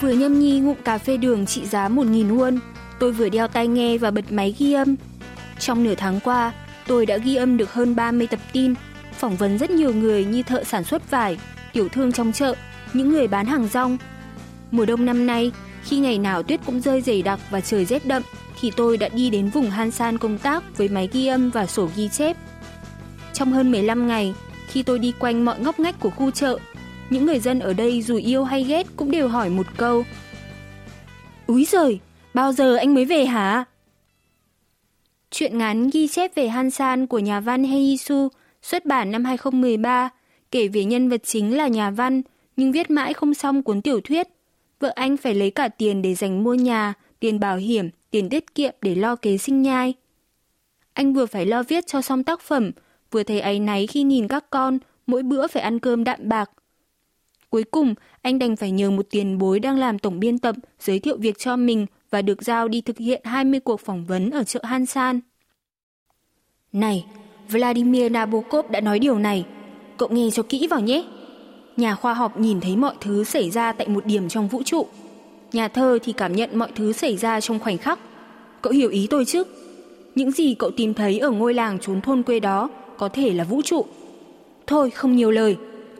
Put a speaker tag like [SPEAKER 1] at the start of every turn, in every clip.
[SPEAKER 1] Vừa nhâm nhi ngụm cà phê đường trị giá 1.000 won, tôi vừa đeo tai nghe và bật máy ghi âm. Trong nửa tháng qua, tôi đã ghi âm được hơn 30 tập tin, phỏng vấn rất nhiều người như thợ sản xuất vải, tiểu thương trong chợ, những người bán hàng rong. Mùa đông năm nay, khi ngày nào tuyết cũng rơi dày đặc và trời rét đậm, thì tôi đã đi đến vùng Hansan công tác với máy ghi âm và sổ ghi chép. Trong hơn 15 ngày, khi tôi đi quanh mọi ngóc ngách của khu chợ, những người dân ở đây dù yêu hay ghét cũng đều hỏi một câu. Úi giời, bao giờ anh mới về hả? Chuyện ngắn ghi chép về Hansan của nhà văn Heisu xuất bản năm 2013 kể về nhân vật chính là nhà văn nhưng viết mãi không xong cuốn tiểu thuyết. Vợ anh phải lấy cả tiền để dành mua nhà, tiền bảo hiểm, tiền tiết kiệm để lo kế sinh nhai. Anh vừa phải lo viết cho xong tác phẩm, vừa thấy áy náy khi nhìn các con mỗi bữa phải ăn cơm đạm bạc, Cuối cùng, anh đành phải nhờ một tiền bối đang làm tổng biên tập giới thiệu việc cho mình và được giao đi thực hiện 20 cuộc phỏng vấn ở chợ Hansan. Này, Vladimir Nabokov đã nói điều này. Cậu nghe cho kỹ vào nhé. Nhà khoa học nhìn thấy mọi thứ xảy ra tại một điểm trong vũ trụ. Nhà thơ thì cảm nhận mọi thứ xảy ra trong khoảnh khắc. Cậu hiểu ý tôi chứ? Những gì cậu tìm thấy ở ngôi làng trốn thôn quê đó có thể là vũ trụ. Thôi, không nhiều lời,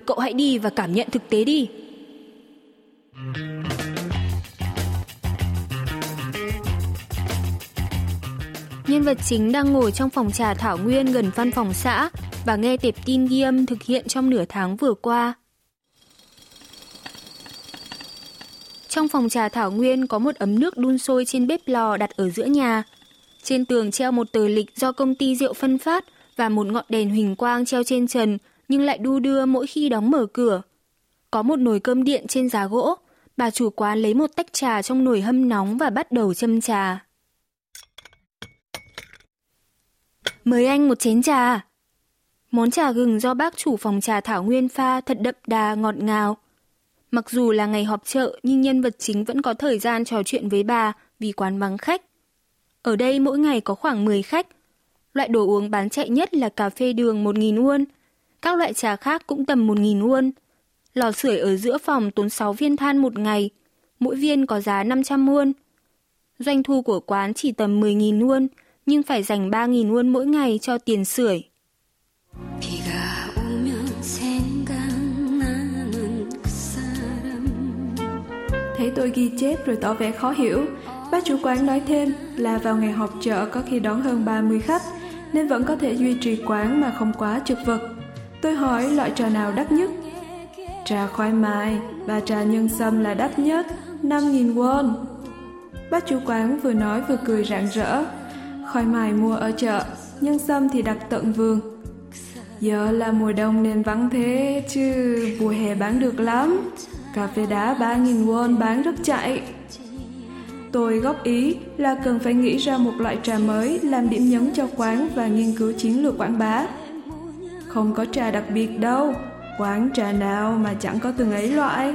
[SPEAKER 1] cậu hãy đi và cảm nhận thực tế đi. Nhân vật chính đang ngồi trong phòng trà Thảo Nguyên gần văn phòng xã và nghe tệp tin ghi âm thực hiện trong nửa tháng vừa qua. Trong phòng trà Thảo Nguyên có một ấm nước đun sôi trên bếp lò đặt ở giữa nhà. Trên tường treo một tờ lịch do công ty rượu phân phát và một ngọn đèn huỳnh quang treo trên trần nhưng lại đu đưa mỗi khi đóng mở cửa. Có một nồi cơm điện trên giá gỗ, bà chủ quán lấy một tách trà trong nồi hâm nóng và bắt đầu châm trà. Mời anh một chén trà. Món trà gừng do bác chủ phòng trà Thảo Nguyên pha thật đậm đà ngọt ngào. Mặc dù là ngày họp chợ nhưng nhân vật chính vẫn có thời gian trò chuyện với bà vì quán vắng khách. Ở đây mỗi ngày có khoảng 10 khách. Loại đồ uống bán chạy nhất là cà phê đường 1.000 won, các loại trà khác cũng tầm 1.000 won. Lò sưởi ở giữa phòng tốn 6 viên than một ngày, mỗi viên có giá 500 won. Doanh thu của quán chỉ tầm 10.000 won, nhưng phải dành 3.000 won mỗi ngày cho tiền sưởi.
[SPEAKER 2] Thấy tôi ghi chép rồi tỏ vẻ khó hiểu, bác chủ quán nói thêm là vào ngày họp chợ có khi đón hơn 30 khách, nên vẫn có thể duy trì quán mà không quá chật vật. Tôi hỏi loại trà nào đắt nhất. Trà khoai mài và trà nhân sâm là đắt nhất, 5.000 won. Bác chủ quán vừa nói vừa cười rạng rỡ. Khoai mài mua ở chợ, nhân sâm thì đặt tận vườn. Giờ là mùa đông nên vắng thế chứ mùa hè bán được lắm. Cà phê đá 3.000 won bán rất chạy. Tôi góp ý là cần phải nghĩ ra một loại trà mới làm điểm nhấn cho quán và nghiên cứu chiến lược quảng bá không có trà đặc biệt đâu, quán trà nào mà chẳng có từng ấy loại.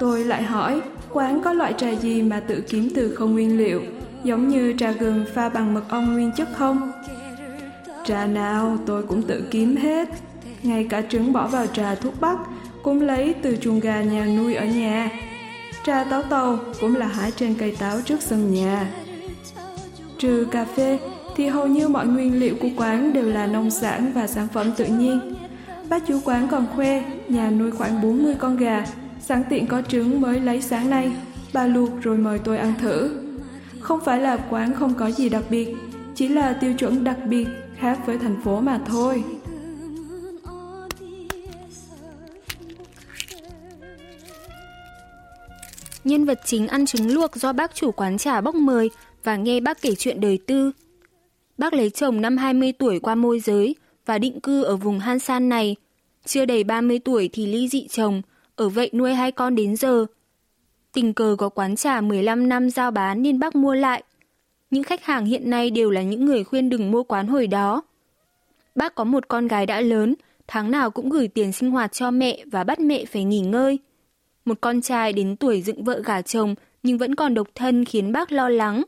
[SPEAKER 2] Tôi lại hỏi, quán có loại trà gì mà tự kiếm từ không nguyên liệu, giống như trà gừng pha bằng mật ong nguyên chất không? Trà nào tôi cũng tự kiếm hết, ngay cả trứng bỏ vào trà thuốc bắc cũng lấy từ chuồng gà nhà nuôi ở nhà. Trà táo tàu cũng là hái trên cây táo trước sân nhà. Trừ cà phê thì hầu như mọi nguyên liệu của quán đều là nông sản và sản phẩm tự nhiên. Bác chủ quán còn khoe nhà nuôi khoảng 40 con gà, sẵn tiện có trứng mới lấy sáng nay. Bà luộc rồi mời tôi ăn thử. Không phải là quán không có gì đặc biệt, chỉ là tiêu chuẩn đặc biệt khác với thành phố mà thôi.
[SPEAKER 1] Nhân vật chính ăn trứng luộc do bác chủ quán trà bốc mời và nghe bác kể chuyện đời tư Bác lấy chồng năm 20 tuổi qua môi giới và định cư ở vùng Hansan này. Chưa đầy 30 tuổi thì ly dị chồng, ở vậy nuôi hai con đến giờ. Tình cờ có quán trà 15 năm giao bán nên bác mua lại. Những khách hàng hiện nay đều là những người khuyên đừng mua quán hồi đó. Bác có một con gái đã lớn, tháng nào cũng gửi tiền sinh hoạt cho mẹ và bắt mẹ phải nghỉ ngơi. Một con trai đến tuổi dựng vợ gả chồng nhưng vẫn còn độc thân khiến bác lo lắng.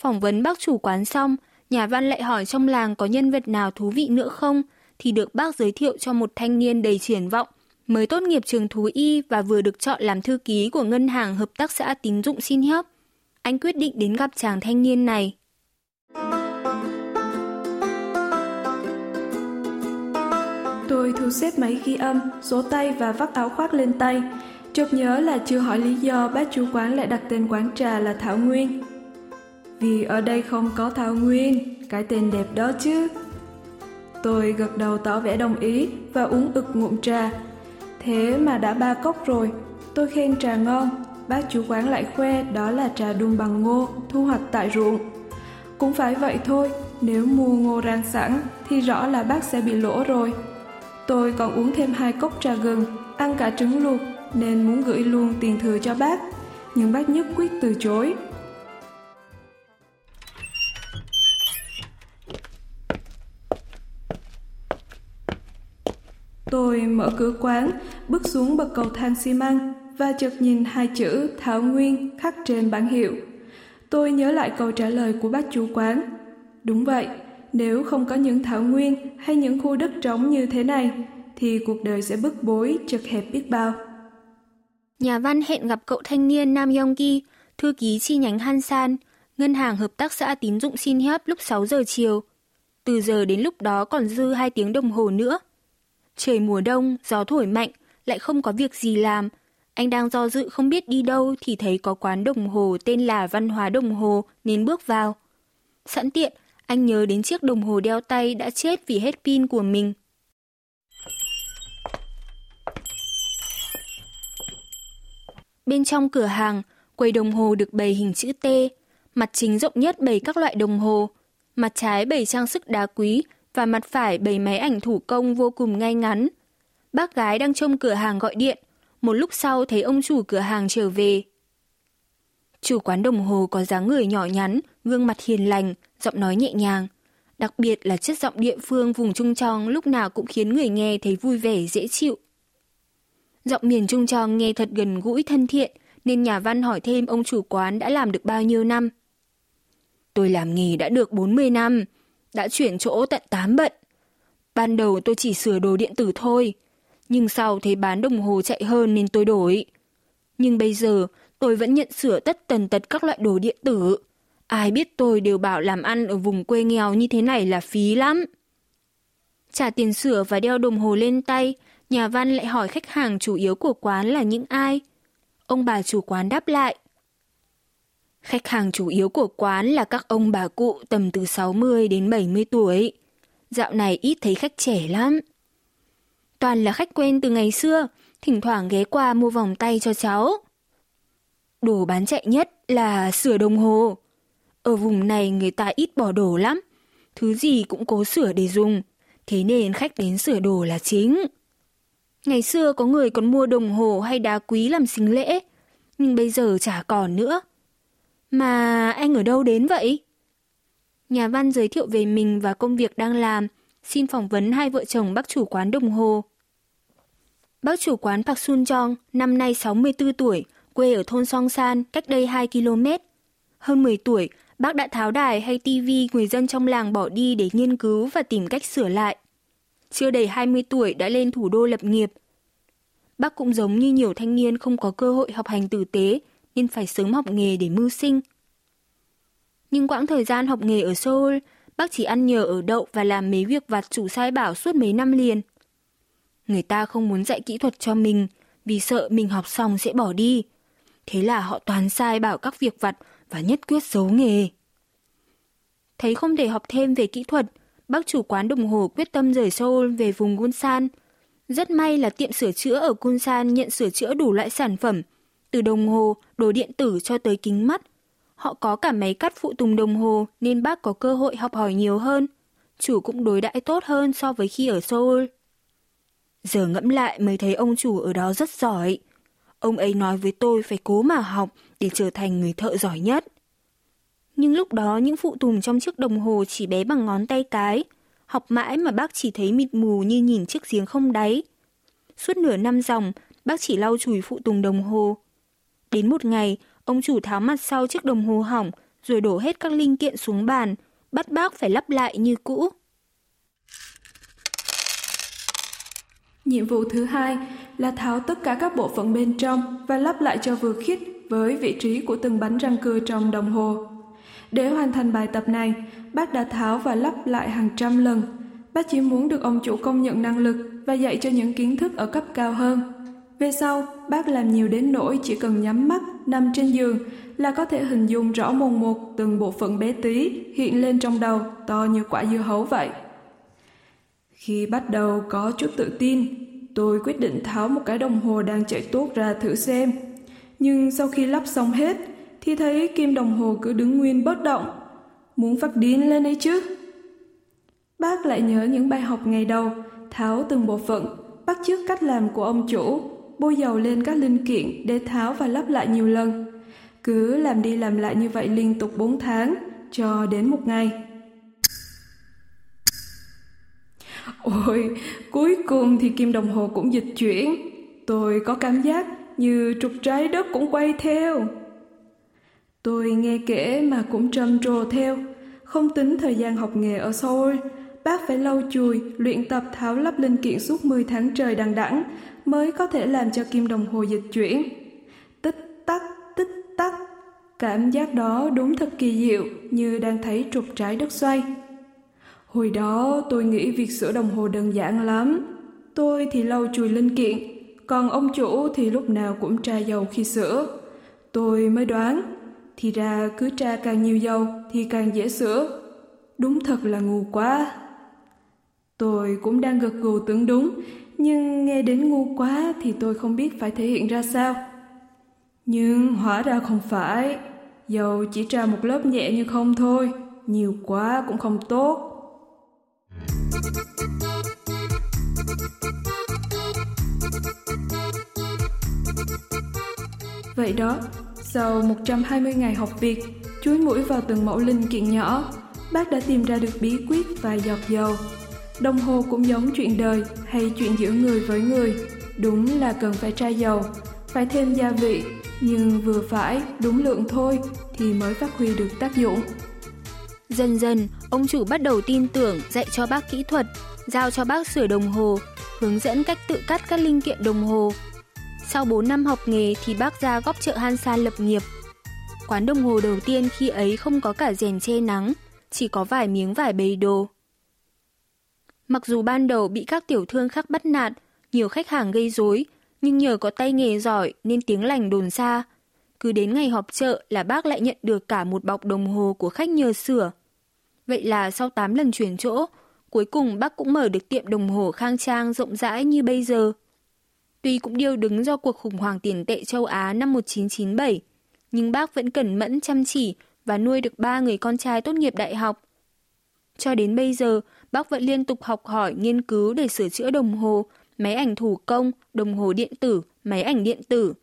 [SPEAKER 1] Phỏng vấn bác chủ quán xong, nhà văn lại hỏi trong làng có nhân vật nào thú vị nữa không, thì được bác giới thiệu cho một thanh niên đầy triển vọng, mới tốt nghiệp trường thú y và vừa được chọn làm thư ký của ngân hàng hợp tác xã tín dụng xin hiếp. Anh quyết định đến gặp chàng thanh niên này.
[SPEAKER 2] Tôi thu xếp máy ghi âm, số tay và vắt áo khoác lên tay. Chợt nhớ là chưa hỏi lý do bác chủ quán lại đặt tên quán trà là Thảo Nguyên. Vì ở đây không có Thảo Nguyên, cái tên đẹp đó chứ. Tôi gật đầu tỏ vẻ đồng ý và uống ực ngụm trà. Thế mà đã ba cốc rồi, tôi khen trà ngon, bác chủ quán lại khoe đó là trà đun bằng ngô, thu hoạch tại ruộng. Cũng phải vậy thôi, nếu mua ngô rang sẵn thì rõ là bác sẽ bị lỗ rồi. Tôi còn uống thêm hai cốc trà gừng, ăn cả trứng luộc nên muốn gửi luôn tiền thừa cho bác, nhưng bác nhất quyết từ chối. Tôi mở cửa quán, bước xuống bậc cầu thang xi măng và chợt nhìn hai chữ Thảo Nguyên khắc trên bảng hiệu. Tôi nhớ lại câu trả lời của bác chủ quán. Đúng vậy, nếu không có những thảo nguyên hay những khu đất trống như thế này, thì cuộc đời sẽ bức bối, chật hẹp biết bao.
[SPEAKER 1] Nhà văn hẹn gặp cậu thanh niên Nam Yonggi, thư ký chi nhánh Hansan, ngân hàng hợp tác xã tín dụng xin help lúc 6 giờ chiều. Từ giờ đến lúc đó còn dư 2 tiếng đồng hồ nữa. Trời mùa đông, gió thổi mạnh, lại không có việc gì làm. Anh đang do dự không biết đi đâu thì thấy có quán đồng hồ tên là Văn hóa Đồng Hồ nên bước vào. Sẵn tiện, anh nhớ đến chiếc đồng hồ đeo tay đã chết vì hết pin của mình. Bên trong cửa hàng, quầy đồng hồ được bày hình chữ T, mặt chính rộng nhất bày các loại đồng hồ, mặt trái bày trang sức đá quý và mặt phải bầy máy ảnh thủ công vô cùng ngay ngắn. Bác gái đang trông cửa hàng gọi điện, một lúc sau thấy ông chủ cửa hàng trở về. Chủ quán đồng hồ có dáng người nhỏ nhắn, gương mặt hiền lành, giọng nói nhẹ nhàng. Đặc biệt là chất giọng địa phương vùng Trung Trong lúc nào cũng khiến người nghe thấy vui vẻ dễ chịu. Giọng miền Trung Trong nghe thật gần gũi thân thiện, nên nhà văn hỏi thêm ông chủ quán đã làm được bao nhiêu năm. Tôi làm nghề đã được 40 năm, đã chuyển chỗ tận 8 bận. Ban đầu tôi chỉ sửa đồ điện tử thôi, nhưng sau thấy bán đồng hồ chạy hơn nên tôi đổi. Nhưng bây giờ tôi vẫn nhận sửa tất tần tật các loại đồ điện tử. Ai biết tôi đều bảo làm ăn ở vùng quê nghèo như thế này là phí lắm. Trả tiền sửa và đeo đồng hồ lên tay, nhà văn lại hỏi khách hàng chủ yếu của quán là những ai. Ông bà chủ quán đáp lại. Khách hàng chủ yếu của quán là các ông bà cụ tầm từ 60 đến 70 tuổi. Dạo này ít thấy khách trẻ lắm. Toàn là khách quen từ ngày xưa, thỉnh thoảng ghé qua mua vòng tay cho cháu. Đồ bán chạy nhất là sửa đồng hồ. Ở vùng này người ta ít bỏ đồ lắm, thứ gì cũng cố sửa để dùng, thế nên khách đến sửa đồ là chính. Ngày xưa có người còn mua đồng hồ hay đá quý làm sinh lễ, nhưng bây giờ chả còn nữa. Mà anh ở đâu đến vậy? Nhà văn giới thiệu về mình và công việc đang làm, xin phỏng vấn hai vợ chồng bác chủ quán đồng hồ. Bác chủ quán Park Sun Jong, năm nay 64 tuổi, quê ở thôn Song San, cách đây 2 km. Hơn 10 tuổi, bác đã tháo đài hay tivi người dân trong làng bỏ đi để nghiên cứu và tìm cách sửa lại. Chưa đầy 20 tuổi đã lên thủ đô lập nghiệp. Bác cũng giống như nhiều thanh niên không có cơ hội học hành tử tế nên phải sớm học nghề để mưu sinh. Nhưng quãng thời gian học nghề ở Seoul, bác chỉ ăn nhờ ở đậu và làm mấy việc vặt chủ sai bảo suốt mấy năm liền. Người ta không muốn dạy kỹ thuật cho mình vì sợ mình học xong sẽ bỏ đi. Thế là họ toàn sai bảo các việc vặt và nhất quyết giấu nghề. Thấy không thể học thêm về kỹ thuật, bác chủ quán đồng hồ quyết tâm rời Seoul về vùng Gunsan. Rất may là tiệm sửa chữa ở Gunsan nhận sửa chữa đủ loại sản phẩm, từ đồng hồ, đồ điện tử cho tới kính mắt. Họ có cả máy cắt phụ tùng đồng hồ nên bác có cơ hội học hỏi nhiều hơn. Chủ cũng đối đãi tốt hơn so với khi ở Seoul. Giờ ngẫm lại mới thấy ông chủ ở đó rất giỏi. Ông ấy nói với tôi phải cố mà học để trở thành người thợ giỏi nhất. Nhưng lúc đó những phụ tùng trong chiếc đồng hồ chỉ bé bằng ngón tay cái. Học mãi mà bác chỉ thấy mịt mù như nhìn chiếc giếng không đáy. Suốt nửa năm dòng, bác chỉ lau chùi phụ tùng đồng hồ. Đến một ngày, ông chủ tháo mặt sau chiếc đồng hồ hỏng rồi đổ hết các linh kiện xuống bàn, bắt bác phải lắp lại như cũ.
[SPEAKER 2] Nhiệm vụ thứ hai là tháo tất cả các bộ phận bên trong và lắp lại cho vừa khít với vị trí của từng bánh răng cưa trong đồng hồ. Để hoàn thành bài tập này, bác đã tháo và lắp lại hàng trăm lần. Bác chỉ muốn được ông chủ công nhận năng lực và dạy cho những kiến thức ở cấp cao hơn. Về sau, bác làm nhiều đến nỗi chỉ cần nhắm mắt, nằm trên giường là có thể hình dung rõ mồn một từng bộ phận bé tí hiện lên trong đầu to như quả dưa hấu vậy. Khi bắt đầu có chút tự tin, tôi quyết định tháo một cái đồng hồ đang chạy tốt ra thử xem. Nhưng sau khi lắp xong hết, thì thấy kim đồng hồ cứ đứng nguyên bất động. Muốn phát điên lên ấy chứ. Bác lại nhớ những bài học ngày đầu, tháo từng bộ phận, bắt chước cách làm của ông chủ, bôi dầu lên các linh kiện để tháo và lắp lại nhiều lần. Cứ làm đi làm lại như vậy liên tục 4 tháng, cho đến một ngày. Ôi, cuối cùng thì kim đồng hồ cũng dịch chuyển. Tôi có cảm giác như trục trái đất cũng quay theo. Tôi nghe kể mà cũng trầm trồ theo, không tính thời gian học nghề ở Seoul. Bác phải lau chùi, luyện tập tháo lắp linh kiện suốt 10 tháng trời đằng đẵng mới có thể làm cho kim đồng hồ dịch chuyển. Tích tắc, tích tắc. Cảm giác đó đúng thật kỳ diệu như đang thấy trục trái đất xoay. Hồi đó tôi nghĩ việc sửa đồng hồ đơn giản lắm. Tôi thì lau chùi linh kiện, còn ông chủ thì lúc nào cũng tra dầu khi sửa. Tôi mới đoán, thì ra cứ tra càng nhiều dầu thì càng dễ sửa. Đúng thật là ngu quá. Tôi cũng đang gật gù tưởng đúng, nhưng nghe đến ngu quá thì tôi không biết phải thể hiện ra sao. Nhưng hóa ra không phải, dầu chỉ tra một lớp nhẹ như không thôi, nhiều quá cũng không tốt. Vậy đó, sau 120 ngày học việc, chuối mũi vào từng mẫu linh kiện nhỏ, bác đã tìm ra được bí quyết và giọt dầu. Đồng hồ cũng giống chuyện đời hay chuyện giữa người với người, đúng là cần phải tra dầu, phải thêm gia vị, nhưng vừa phải, đúng lượng thôi thì mới phát huy được tác dụng.
[SPEAKER 1] Dần dần, ông chủ bắt đầu tin tưởng dạy cho bác kỹ thuật, giao cho bác sửa đồng hồ, hướng dẫn cách tự cắt các linh kiện đồng hồ. Sau 4 năm học nghề thì bác ra góc chợ Hansan lập nghiệp. Quán đồng hồ đầu tiên khi ấy không có cả rèn che nắng, chỉ có vài miếng vải bầy đồ. Mặc dù ban đầu bị các tiểu thương khác bắt nạt, nhiều khách hàng gây rối, nhưng nhờ có tay nghề giỏi nên tiếng lành đồn xa. Cứ đến ngày họp chợ là bác lại nhận được cả một bọc đồng hồ của khách nhờ sửa. Vậy là sau 8 lần chuyển chỗ, cuối cùng bác cũng mở được tiệm đồng hồ khang trang rộng rãi như bây giờ. Tuy cũng điêu đứng do cuộc khủng hoảng tiền tệ châu Á năm 1997, nhưng bác vẫn cẩn mẫn chăm chỉ và nuôi được ba người con trai tốt nghiệp đại học. Cho đến bây giờ, bác vẫn liên tục học hỏi, nghiên cứu để sửa chữa đồng hồ, máy ảnh thủ công, đồng hồ điện tử, máy ảnh điện tử.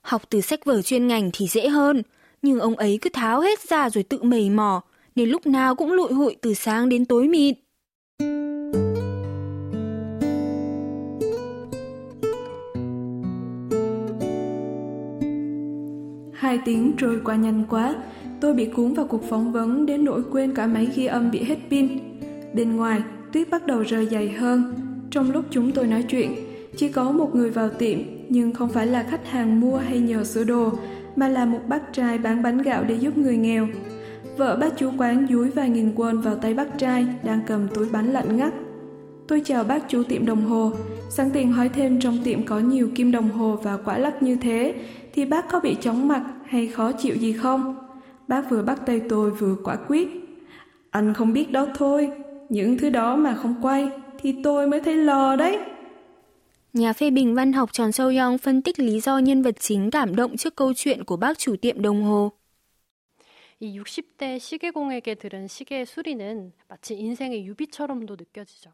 [SPEAKER 1] Học từ sách vở chuyên ngành thì dễ hơn, nhưng ông ấy cứ tháo hết ra rồi tự mầy mò, nên lúc nào cũng lụi hụi từ sáng đến tối mịt.
[SPEAKER 2] Hai tiếng trôi qua nhanh quá, tôi bị cuốn vào cuộc phỏng vấn đến nỗi quên cả máy ghi âm bị hết pin. Bên ngoài, tuyết bắt đầu rơi dày hơn. Trong lúc chúng tôi nói chuyện, chỉ có một người vào tiệm nhưng không phải là khách hàng mua hay nhờ sửa đồ, mà là một bác trai bán bánh gạo để giúp người nghèo. Vợ bác chú quán dúi vài nghìn quân vào tay bác trai đang cầm túi bánh lạnh ngắt. Tôi chào bác chú tiệm đồng hồ, sẵn tiện hỏi thêm trong tiệm có nhiều kim đồng hồ và quả lắc như thế thì bác có bị chóng mặt hay khó chịu gì không? Bác vừa bắt tay tôi vừa quả quyết. Anh không biết đó thôi, những thứ đó mà không quay thì tôi mới thấy lo đấy.
[SPEAKER 1] Nhà phê bình văn học Tròn Sâu Yong phân tích lý do nhân vật chính cảm động trước câu chuyện của bác chủ tiệm đồng hồ.
[SPEAKER 3] 이 60대 시계공에게 들은 시계의 수리는 마치 인생의 유비처럼도 느껴지죠.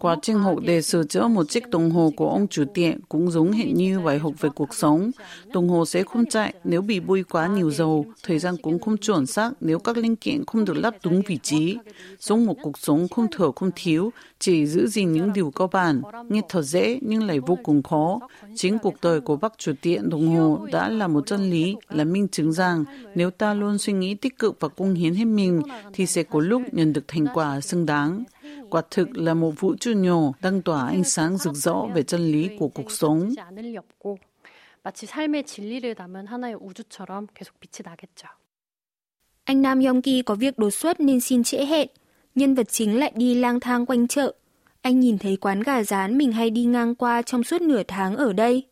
[SPEAKER 4] Quá trình học để sửa chữa một chiếc đồng hồ của ông chủ tiệm cũng giống hệt như bài học về cuộc sống. Đồng hồ sẽ không chạy nếu bị bôi quá nhiều dầu, thời gian cũng không chuẩn xác nếu các linh kiện không được lắp đúng vị trí. Sống một cuộc sống không thừa không thiếu, chỉ giữ gìn những điều cơ bản, nghe thật dễ nhưng lại vô cùng khó. Chính cuộc đời của bác chủ tiệm đồng hồ đã là một chân lý, là minh chứng rằng nếu ta luôn suy nghĩ tích cực và cung hiến hết mình thì sẽ có lúc nhận được thành quả xứng đáng quả thực là một vũ trụ nhỏ đang tỏa ánh sáng rực rỡ về chân lý của cuộc sống.
[SPEAKER 1] Anh Nam Yongki có việc đột xuất nên xin trễ hẹn. Nhân vật chính lại đi lang thang quanh chợ. Anh nhìn thấy quán gà rán mình hay đi ngang qua trong suốt nửa tháng ở đây.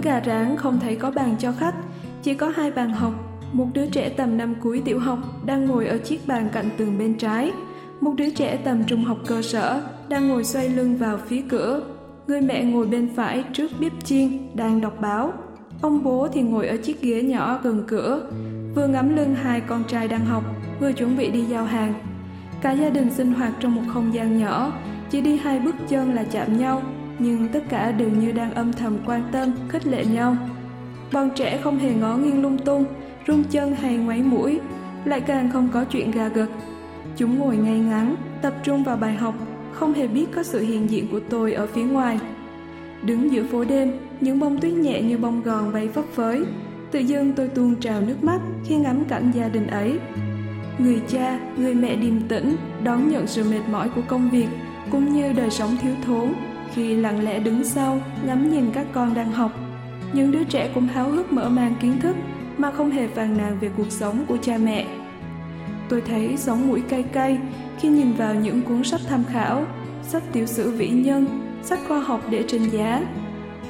[SPEAKER 2] Quán gà rán không thấy có bàn cho khách, chỉ có hai bàn học. Một đứa trẻ tầm năm cuối tiểu học đang ngồi ở chiếc bàn cạnh tường bên trái. Một đứa trẻ tầm trung học cơ sở đang ngồi xoay lưng vào phía cửa. Người mẹ ngồi bên phải trước bếp chiên, đang đọc báo. Ông bố thì ngồi ở chiếc ghế nhỏ gần cửa, vừa ngắm lưng hai con trai đang học, vừa chuẩn bị đi giao hàng. Cả gia đình sinh hoạt trong một không gian nhỏ, chỉ đi hai bước chân là chạm nhau, nhưng tất cả đều như đang âm thầm quan tâm, khích lệ nhau. Bọn trẻ không hề ngó nghiêng lung tung, rung chân hay ngoáy mũi, lại càng không có chuyện gà gật. Chúng ngồi ngay ngắn, tập trung vào bài học, không hề biết có sự hiện diện của tôi ở phía ngoài. Đứng giữa phố đêm, những bông tuyết nhẹ như bông gòn bay phấp phới. Tự dưng tôi tuôn trào nước mắt khi ngắm cảnh gia đình ấy. Người cha, người mẹ điềm tĩnh, đón nhận sự mệt mỏi của công việc, cũng như đời sống thiếu thốn, khi lặng lẽ đứng sau, ngắm nhìn các con đang học. Những đứa trẻ cũng háo hức mở mang kiến thức, mà không hề phàn nàn về cuộc sống của cha mẹ. Tôi thấy sống mũi cay cay khi nhìn vào những cuốn sách tham khảo, sách tiểu sử vĩ nhân, sách khoa học để trình giá.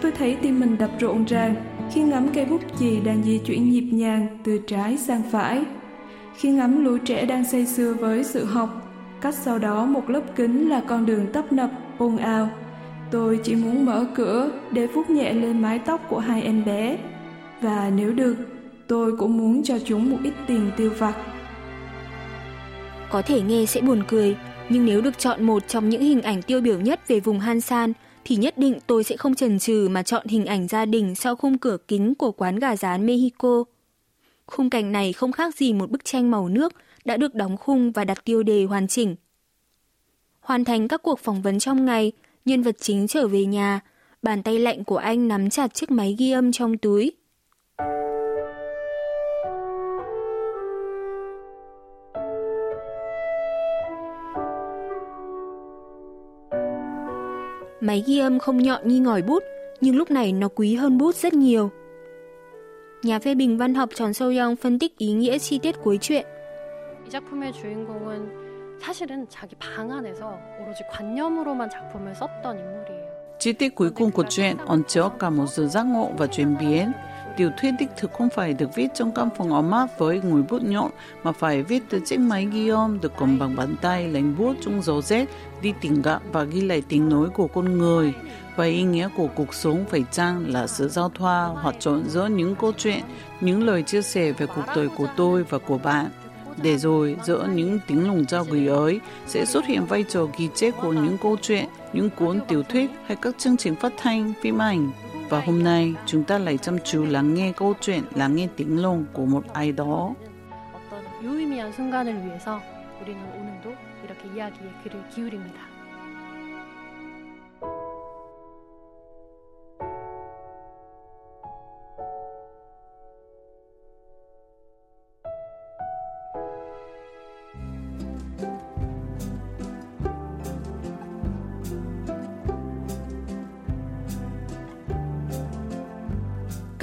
[SPEAKER 2] Tôi thấy tim mình đập rộn ràng khi ngắm cây bút chì đang di chuyển nhịp nhàng từ trái sang phải. Khi ngắm lũ trẻ đang say sưa với sự học, cách sau đó một lớp kính là con đường tấp nập, ồn ào. Tôi chỉ muốn mở cửa để vuốt nhẹ lên mái tóc của hai em bé. Và nếu được, tôi cũng muốn cho chúng một ít tiền tiêu vặt.
[SPEAKER 1] Có thể nghe sẽ buồn cười, nhưng nếu được chọn một trong những hình ảnh tiêu biểu nhất về vùng Hansan, thì nhất định tôi sẽ không chần chừ mà chọn hình ảnh gia đình sau khung cửa kính của quán gà rán Mexico. Khung cảnh này không khác gì một bức tranh màu nước đã được đóng khung và đặt tiêu đề hoàn chỉnh. Hoàn thành các cuộc phỏng vấn trong ngày, nhân vật chính trở về nhà, bàn tay lạnh của anh nắm chặt chiếc máy ghi âm trong túi. Máy ghi âm không nhọn như ngòi bút, nhưng lúc này nó quý hơn bút rất nhiều. Nhà phê bình văn học Tròn Sâu Young phân tích ý nghĩa chi tiết cuối truyện.
[SPEAKER 3] 이 작품의 주인공은 사실은 자기 방 안에서 오로지 관념으로만 작품을 썼던 인물이에요.
[SPEAKER 4] Chi tiết cuối cùng của truyện ẩn chứa cả một sự giác ngộ và chuyển biến. Tiểu thuyết đích thực không phải được viết trong căn phòng ấm áp với ngòi bút nhọn, mà phải viết từ chiếc máy ghi âm được cầm bằng bàn tay lạnh buốt trong gió rét, đi tìm gặp và ghi lại tiếng nói của con người. Và ý nghĩa của cuộc sống phải chăng là sự giao thoa hoặc trộn giữa những câu chuyện, những lời chia sẻ về cuộc đời của tôi và của bạn. Để rồi, giữa những tiếng lồng trao gửi ấy sẽ xuất hiện vai trò ghi chép của những câu chuyện, những cuốn tiểu thuyết hay các chương trình phát thanh, phim ảnh. Và hôm nay, chúng ta lại chăm chú lắng nghe câu chuyện, lắng nghe tiếng lồng của một ai đó.
[SPEAKER 3] 어떤 유의미한 순간을 위해서 우리는 오늘도 이렇게 이야기에 귀를 기울입니다.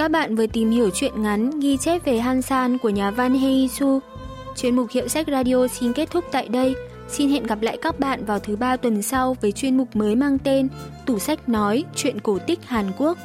[SPEAKER 1] Các bạn vừa tìm hiểu chuyện ngắn ghi chép về Hansan của nhà văn Heisu. Chuyên mục Hiệu sách Radio xin kết thúc tại đây. Xin hẹn gặp lại các bạn vào thứ ba tuần sau với chuyên mục mới mang tên Tủ sách nói chuyện cổ tích Hàn Quốc.